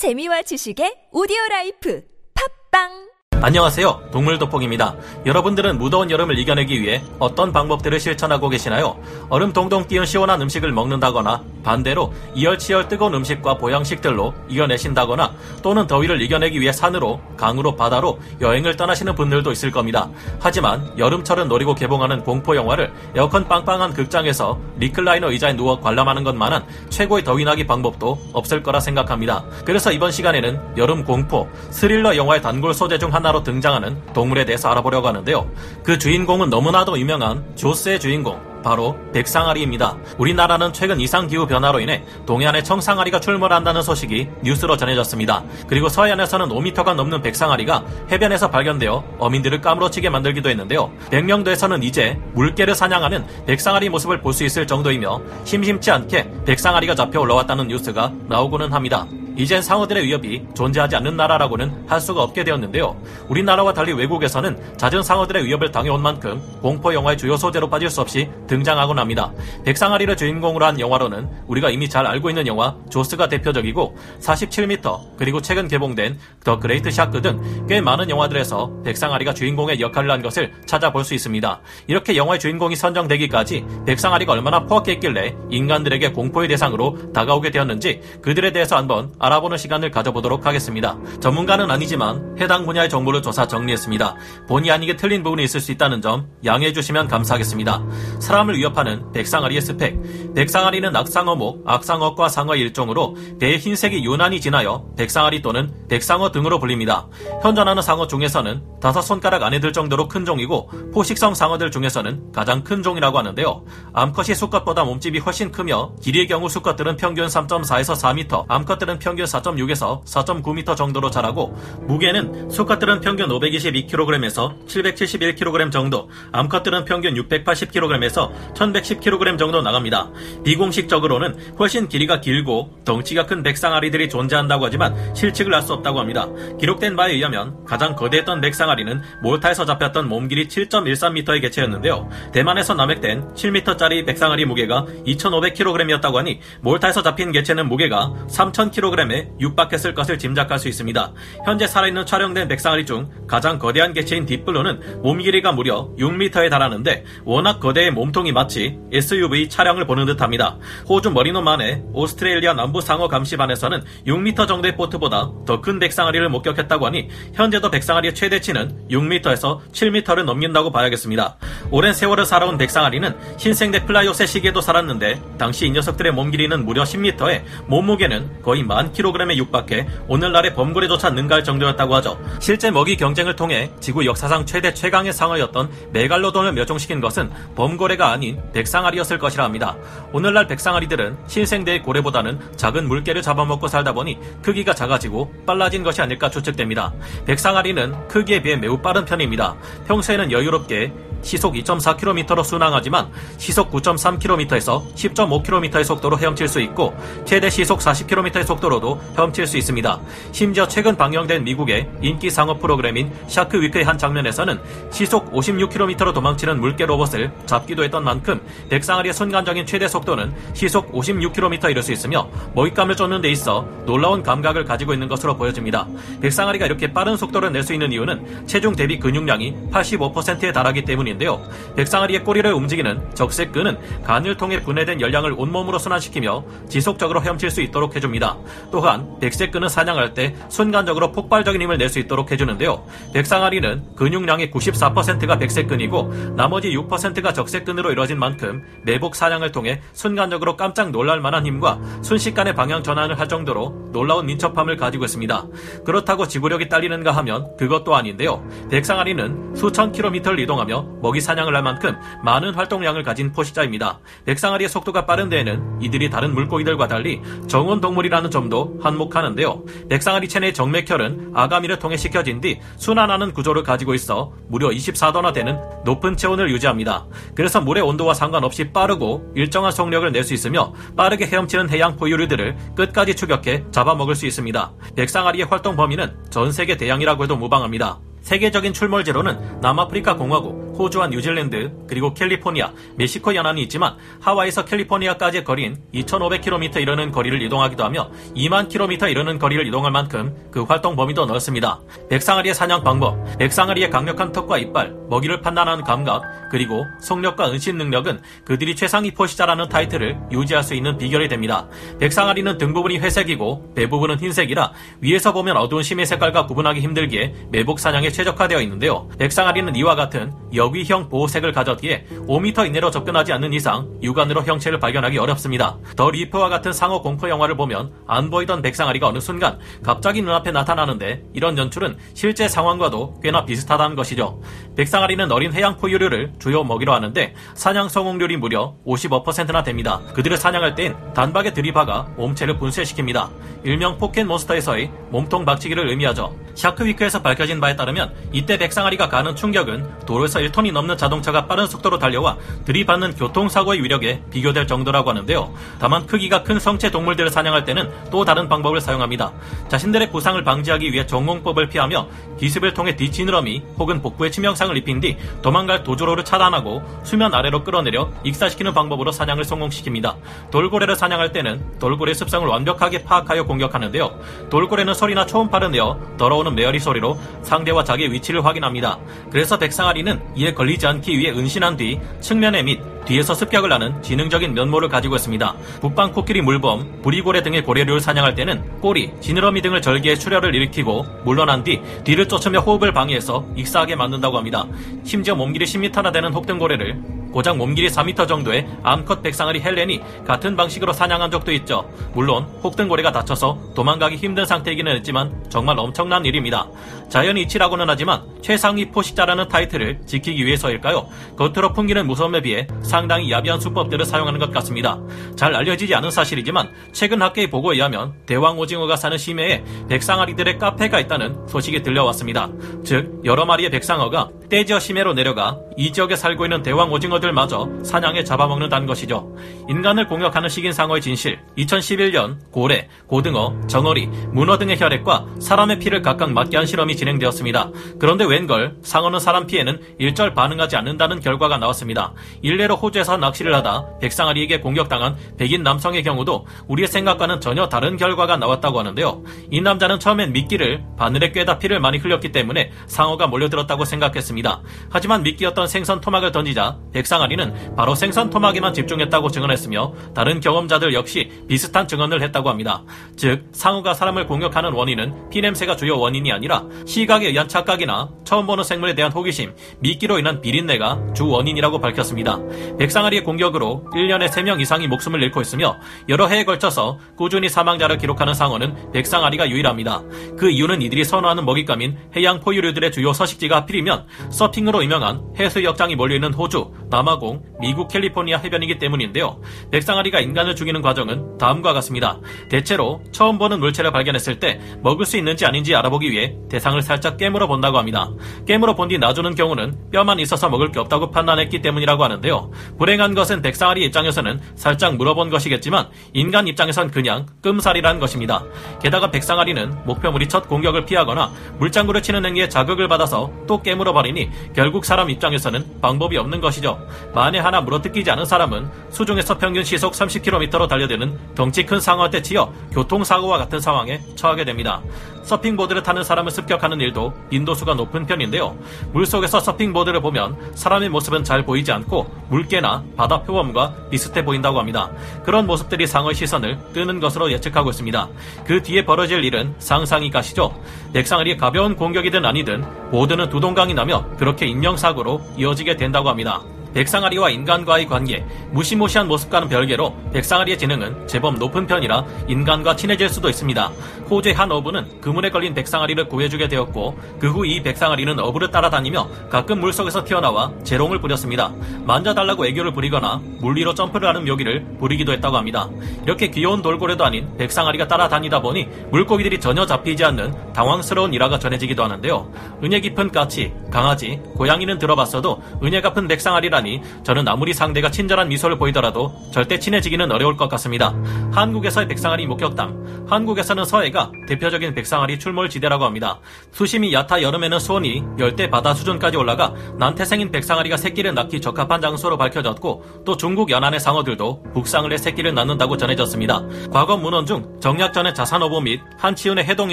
재미와 지식의 오디오 라이프. 팟빵 안녕하세요. 동물도폭입니다. 여러분들은 무더운 여름을 이겨내기 위해 어떤 방법들을 실천하고 계시나요? 얼음 동동 띄운 시원한 음식을 먹는다거나 반대로 이열치열 뜨거운 음식과 보양식들로 이겨내신다거나 또는 더위를 이겨내기 위해 산으로, 강으로, 바다로 여행을 떠나시는 분들도 있을 겁니다. 하지만 여름철을 노리고 개봉하는 공포 영화를 에어컨 빵빵한 극장에서 리클라이너 의자에 누워 관람하는 것만한 최고의 더위 나기 방법도 없을 거라 생각합니다. 그래서 이번 시간에는 여름 공포, 스릴러 영화의 단골 소재 중 하나 하나로 등장하는 동물에 대해서 알아보려고 하는데요. 그 주인공은 너무나도 유명한 조스의 주인공, 바로 백상아리입니다. 우리나라는 최근 이상기후 변화로 인해 동해안에 청상아리가 출몰한다는 소식이 뉴스로 전해졌습니다. 그리고 서해안에서는 5m가 넘는 백상아리가 해변에서 발견되어 어민들을 까무러치게 만들기도 했는데요. 백령도에서는 이제 물개를 사냥하는 백상아리 모습을 볼 수 있을 정도이며 심심치 않게 백상아리가 잡혀 올라왔다는 뉴스가 나오고는 합니다. 이젠 상어들의 위협이 존재하지 않는 나라라고는 할 수가 없게 되었는데요. 우리나라와 달리 외국에서는 잦은 상어들의 위협을 당해온 만큼 공포 영화의 주요 소재로 빠질 수 없이 등장하곤 합니다. 백상아리를 주인공으로 한 영화로는 우리가 이미 잘 알고 있는 영화 조스가 대표적이고 47m 그리고 최근 개봉된 The Great Shark 등 꽤 많은 영화들에서 백상아리가 주인공의 역할을 한 것을 찾아볼 수 있습니다. 이렇게 영화의 주인공이 선정되기까지 백상아리가 얼마나 포악했길래 인간들에게 공포의 대상으로 다가오게 되었는지 그들에 대해서 한번 알아보 는 시간을 가져보도록 하겠습니다. 전문가는 아니지만 해당 분야의 정보를 조사 정리했습니다. 본의 아니게 틀린 부분이 있을 수 있다는 점 양해해 주시면 감사하겠습니다. 사람을 위협하는 백상아리의 스펙. 백상아리는 악상어목, 악상어과 상어의 일종으로 배의 흰색이 유난히 진하여 백상아리 또는 백상어 등으로 불립니다. 현존하는 상어 중에서는 다섯 손가락 안에 들 정도로 큰 종이고 포식성 상어들 중에서는 가장 큰 종이라고 하는데요. 암컷이 수컷보다 몸집이 훨씬 크며 길이의 경우 수컷들은 평균 3.4에서 4m, 암컷들은 평균 4.6에서 4.9m 정도로 자라고 무게는 수컷들은 평균 522kg에서 771kg 정도, 암컷들은 평균 680kg에서 1110kg 정도 나갑니다. 비공식적으로는 훨씬 길이가 길고 덩치가 큰 백상아리들이 존재한다고 하지만 실측을 할 수 없다고 합니다. 기록된 바에 의하면 가장 거대했던 백상아리는 몰타에서 잡혔던 몸길이 7.13m의 개체였는데요. 대만에서 남획된 7m짜리 백상아리 무게가 2,500kg이었다고 하니 몰타에서 잡힌 개체는 무게가 3,000kg 에 육박했을 것을 짐작할 수 있습니다. 현재 살아있는 촬영된 백상아리 중 가장 거대한 개체인 딥블루는 몸 길이가 무려 6m에 달하는데 워낙 거대의 몸통이 마치 SUV 차량을 보는 듯합니다. 호주 머리노만의 오스트레일리아 남부 상어 감시반에서는 6m 정도의 보트보다 더 큰 백상아리를 목격했다고 하니 현재도 백상아리의 최대치는 6m에서 7m를 넘긴다고 봐야겠습니다. 오랜 세월을 살아온 백상아리는 신생대 플라이오세 시기에도 살았는데 당시 이 녀석들의 몸 길이는 무려 10m에 몸무게는 거의 만 킬로그램에 육박해 오늘날의 범고래조차 능가할 정도였다고 하죠. 실제 먹이 경쟁을 통해 지구 역사상 최대 최강의 상어였던 메갈로돈을 멸종시킨 것은 범고래가 아닌 백상아리였을 것이라 합니다. 오늘날 백상아리들은 신생대의 고래보다는 작은 물개를 잡아먹고 살다 보니 크기가 작아지고 빨라진 것이 아닐까 추측됩니다. 백상아리는 크기에 비해 매우 빠른 편입니다. 평소에는 여유롭게 시속 2.4km로 순항하지만 시속 9.3km에서 10.5km의 속도로 헤엄칠 수 있고 최대 시속 40km의 속도로 도 헤엄칠 수 있습니다. 심지어 최근 방영된 미국의 인기 상업 프로그램인 Shark Week의 한 장면에서는 시속 56km로 도망치는 물개 로봇을 잡기도 했던 만큼 백상아리의 순간적인 최대 속도는 시속 56km 이를 수 있으며 먹잇감을 쫓는 데 있어 놀라운 감각을 가지고 있는 것으로 보여집니다. 백상아리가 이렇게 빠른 속도를 낼 수 있는 이유는 체중 대비 근육량이 85%에 달하기. 때문인데요. 백상아리의 꼬리를 움직이는 적색근은 간을 통해 분해된 열량을 온몸으로 순환시키며 지속적으로 헤엄칠 수 있도록 해줍니다. 또한 백색근은 사냥할 때 순간적으로 폭발적인 힘을 낼 수 있도록 해주는데요. 백상아리는 근육량의 94%가 백색근이고 나머지 6%가 적색근으로 이루어진 만큼 매복 사냥을 통해 순간적으로 깜짝 놀랄 만한 힘과 순식간에 방향 전환을 할 정도로 놀라운 민첩함을 가지고 있습니다. 그렇다고 지구력이 딸리는가 하면 그것도 아닌데요. 백상아리는 수천 킬로미터를 이동하며 먹이 사냥을 할 만큼 많은 활동량을 가진 포식자입니다. 백상아리의 속도가 빠른 데에는 이들이 다른 물고기들과 달리 정온 동물이라는 점도 한몫하는데요. 백상아리 체내의 정맥혈은 아가미를 통해 식혀진 뒤 순환하는 구조를 가지고 있어 무려 24도나 되는 높은 체온을 유지합니다. 그래서 물의 온도와 상관없이 빠르고 일정한 속력을 낼 수 있으며 빠르게 헤엄치는 해양 포유류들을 끝까지 추격해 잡아먹을 수 있습니다. 백상아리의 활동 범위는 전 세계 대양이라고 해도 무방합니다. 세계적인 출몰지로는 남아프리카 공화국, 호주와 뉴질랜드, 그리고 캘리포니아, 멕시코 연안이 있지만 하와이에서 캘리포니아까지의 거리인 2,500km 이르는 거리를 이동하기도 하며 2만 km 이르는 거리를 이동할 만큼 그 활동 범위도 넓습니다. 백상아리의 사냥 방법, 백상아리의 강력한 턱과 이빨, 먹이를 판단하는 감각, 그리고 속력과 은신 능력은 그들이 최상위 포시자라는 타이틀을 유지할 수 있는 비결이 됩니다. 백상아리는 등 부분이 회색이고 배 부분은 흰색이라 위에서 보면 어두운 심의 색깔과 구분하기 힘들기에 매복 사냥에 최적화되어 있는데요. 백상아리는 이와 같은 여위형 보호색을 가졌기에 5m 이내로 접근하지 않는 이상 육안으로 형체를 발견하기 어렵습니다. 더 리퍼와 같은 상어 공포 영화를 보면 안 보이던 백상아리가 어느 순간 갑자기 눈앞에 나타나는데 이런 연출은 실제 상황과도 꽤나 비슷하다는 것이죠. 백상아리는 어린 해양 포유류를 주요 먹이로 하는데 사냥 성공률이 무려 55%나 됩니다. 그들을 사냥할 땐 단박에 들이박아 몸체를 분쇄시킵니다. 일명 포켓몬스터에서의 몸통 박치기를 의미하죠. 샤크위크에서 밝혀진 바에 따르면 이때 백상아리가 가는 충격은 도로에서 1톤이 넘는 자동차가 빠른 속도로 달려와 들이받는 교통사고의 위력에 비교될 정도라고 하는데요. 다만 크기가 큰 성체 동물들을 사냥할 때는 또 다른 방법을 사용합니다. 자신들의 부상을 방지하기 위해 전공법을 피하며 기습을 통해 뒤지느러미 혹은 복부에 치명상 을 입힌 뒤 도망갈 도주로를 차단하고 수면 아래로 끌어내려 익사시키는 방법으로 사냥을 성공시킵니다. 돌고래를 사냥할 때는 돌고래 습성을 완벽하게 파악하여 공격하는데요. 돌고래는 소리나 초음파를 내어 되돌아오는 메아리 소리로 상대와 자기의 위치를 확인합니다. 그래서 백상아리는 이에 걸리지 않기 위해 은신한 뒤 측면에 및 뒤에서 습격을 하는 지능적인 면모를 가지고 있습니다. 북방 코끼리 물범, 부리고래 등의 고래류를 사냥할 때는 꼬리, 지느러미 등을 절개해 출혈을 일으키고 물러난 뒤 뒤를 쫓으며 호흡을 방해해서 익사하게 만든다고 합니다. 심지어 몸길이 10m나 되는 혹등고래를 고작 몸길이 4m 정도의 암컷 백상아리 헬렌이 같은 방식으로 사냥한 적도 있죠. 물론 혹등고래가 다쳐서 도망가기 힘든 상태이기는 했지만 정말 엄청난 일입니다. 자연의 이치라고는 하지만 최상위 포식자라는 타이틀을 지키기 위해서일까요? 겉으로 풍기는 무서움에 비해 상당히 야비한 수법들을 사용하는 것 같습니다. 잘 알려지지 않은 사실이지만 최근 학계의 보고에 의하면 대왕 오징어가 사는 심해에 백상아리들의 카페가 있다는 소식이 들려왔습니다. 즉 여러 마리의 백상어가 떼지어 심해로 내려가 이 지역에 살고 있는 대왕 오징어들마저 사냥에 잡아먹는다는 것이죠. 인간을 공격하는 식인상어의 진실 2011년 고래, 고등어, 정어리, 문어 등의 혈액과 사람의 피를 각각 맞게 한 실험이 진행되었습니다. 그런데 웬걸 상어는 사람 피에는 일절 반응하지 않는다는 결과가 나왔습니다. 일례로 호주에서 낚시를 하다 백상아리에게 공격당한 백인 남성의 경우도 우리의 생각과는 전혀 다른 결과가 나왔다고 하는데요. 이 남자는 처음엔 미끼를 바늘에 꿰다 피를 많이 흘렸기 때문에 상어가 몰려들었다고 생각했습니다. 하지만 미끼였던 생선 토막을 던지자 백상아리는 바로 생선 토막에만 집중했다고 증언했으며 다른 경험자들 역시 비슷한 증언을 했다고 합니다. 즉 상어가 사람을 공격하는 원인은 피냄새가 주요 원인이 아니라 시각에 의한 착각이나 처음 보는 생물에 대한 호기심, 미끼로 인한 비린내가 주 원인이라고 밝혔습니다. 백상아리의 공격으로 1년에 3명 이상이 목숨을 잃고 있으며 여러 해에 걸쳐서 꾸준히 사망자를 기록하는 상어는 백상아리가 유일합니다. 그 이유는 이들이 선호하는 먹잇감인 해양 포유류들의 주요 서식지가 하필이면 서핑으로 유명한 해수 역장이 몰려있는 호주, 남아공, 미국 캘리포니아 해변이기 때문인데요. 백상아리가 인간을 죽이는 과정은 다음과 같습니다. 대체로 처음 보는 물체를 발견했을 때 먹을 수 있는지 아닌지 알아보기 위해 대상을 살짝 깨물어 본다고 합니다. 깨물어 본 뒤 놔주는 경우는 뼈만 있어서 먹을 게 없다고 판단했기 때문이라고 하는데요. 불행한 것은 백상아리 입장에서는 살짝 물어본 것이겠지만 인간 입장에선 그냥 끔살이라는 것입니다. 게다가 백상아리는 목표물이 첫 공격을 피하거나 물장구를 치는 행위에 자극을 받아서 또 깨물어 버리니 결국 사람 입장에서는 방법이 없는 것이죠. 만에 하나 물어뜯기지 않은 사람은 수중에서 평균 시속 30km로 달려드는 덩치 큰 상어한테 치여 교통사고와 같은 상황에 처하게 됩니다. 서핑보드를 타는 사람을 습격하는 일도 빈도수가 높은 편인데요. 물속에서 서핑보드를 보면 사람의 모습은 잘 보이지 않고 물 개나 바다 표범과 비슷해 보인다고 합니다. 그런 모습들이 상어의 시선을 끄는 것으로 예측하고 있습니다. 그 뒤에 벌어질 일은 상상이 가시죠. 백상아리의 가벼운 공격이든 아니든 모두는 두동강이 나며 그렇게 인명사고로 이어지게 된다고 합니다. 백상아리와 인간과의 관계, 무시무시한 모습과는 별개로 백상아리의 지능은 제법 높은 편이라 인간과 친해질 수도 있습니다. 호주의 한 어부는 그물에 걸린 백상아리를 구해주게 되었고 그 후 이 백상아리는 어부를 따라다니며 가끔 물속에서 튀어나와 재롱을 부렸습니다. 만져달라고 애교를 부리거나 물 위로 점프를 하는 묘기를 부리기도 했다고 합니다. 이렇게 귀여운 돌고래도 아닌 백상아리가 따라다니다 보니 물고기들이 전혀 잡히지 않는 당황스러운 일화가 전해지기도 하는데요. 은혜 깊은 까치, 강아지, 고양이는 들어봤어도 은혜 갚은 백상아리라 니 저는 아무리 상대가 친절한 미소를 보이더라도 절대 친해지기는 어려울 것 같습니다. 한국에서의 백상아리 목격담 한국에서는 서해가 대표적인 백상아리 출몰지대라고 합니다. 수심이 얕아 여름에는 수온이 열대 바다 수준까지 올라가 난태생인 백상아리가 새끼를 낳기 적합한 장소로 밝혀졌고 또 중국 연안의 상어들도 북상을 해 새끼를 낳는다고 전해졌습니다. 과거 문헌 중 정약전의 자산어보 및 한치운의 해동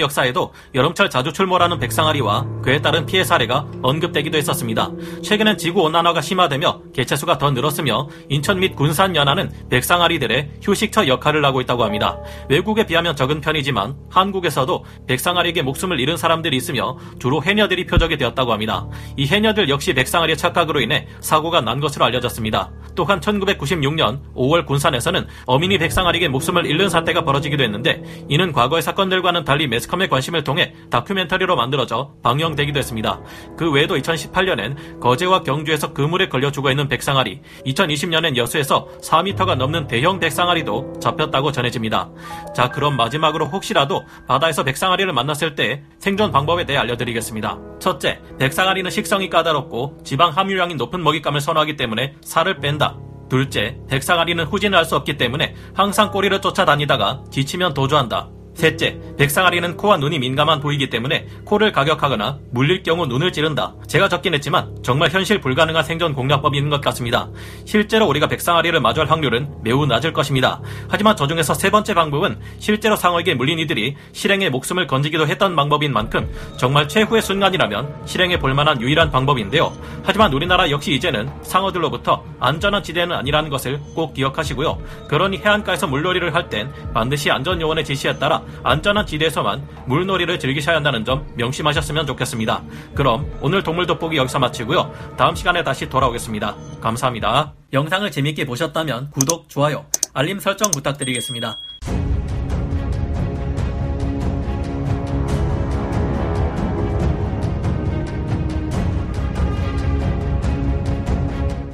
역사에도 여름철 자주 출몰하는 백상아리와 그에 따른 피해 사례가 언급되기도 했었습니다. 최근엔 지구 온난화가 심화되며 개체수가 더 늘었으며 인천 및 군산 연안은 백상아리들의 휴식처 역할을 하고 있다고 합니다. 외국에 비하면 적은 편이지만 한국에서도 백상아리에게 목숨을 잃은 사람들이 있으며 주로 해녀들이 표적이 되었다고 합니다. 이 해녀들 역시 백상아리의 착각으로 인해 사고가 난 것으로 알려졌습니다. 또한 1996년 5월 군산에서는 어민이 백상아리에게 목숨을 잃는 사태가 벌어지기도 했는데 이는 과거의 사건들과는 달리 매스컴의 관심을 통해 다큐멘터리로 만들어져 방영되기도 했습니다. 그 외에도 2018년엔 거제와 경주에서 그물에 걸려 죽어 있는 백상아리, 2020년엔 여수에서 4m가 넘는 대형 백상아리도 잡혔다고 전해집니다. 자, 그럼 마지막으로 혹시라도 바다에서 백상아리를 만났을 때 생존 방법에 대해 알려드리겠습니다. 첫째, 백상아리는 식성이 까다롭고 지방 함유량이 높은 먹잇감을 선호하기 때문에 살을 뺀다. 둘째, 백상아리는 후진을 할 수 없기 때문에 항상 꼬리를 쫓아다니다가 지치면 도주한다. 셋째, 백상아리는 코와 눈이 민감한 부위이기 때문에 코를 가격하거나 물릴 경우 눈을 찌른다. 제가 적긴 했지만 정말 현실 불가능한 생존 공략법이 있는 것 같습니다. 실제로 우리가 백상아리를 마주할 확률은 매우 낮을 것입니다. 하지만 저 중에서 세 번째 방법은 실제로 상어에게 물린 이들이 실행에 목숨을 건지기도 했던 방법인 만큼 정말 최후의 순간이라면 실행해 볼 만한 유일한 방법인데요. 하지만 우리나라 역시 이제는 상어들로부터 안전한 지대는 아니라는 것을 꼭 기억하시고요. 그러니 해안가에서 물놀이를 할 땐 반드시 안전요원의 지시에 따라 안전한 지대에서만 물놀이를 즐기셔야 한다는 점 명심하셨으면 좋겠습니다. 그럼 오늘 동물 돋보기 여기서 마치고요. 다음 시간에 다시 돌아오겠습니다. 감사합니다. 영상을 재밌게 보셨다면 구독, 좋아요, 알림 설정 부탁드리겠습니다.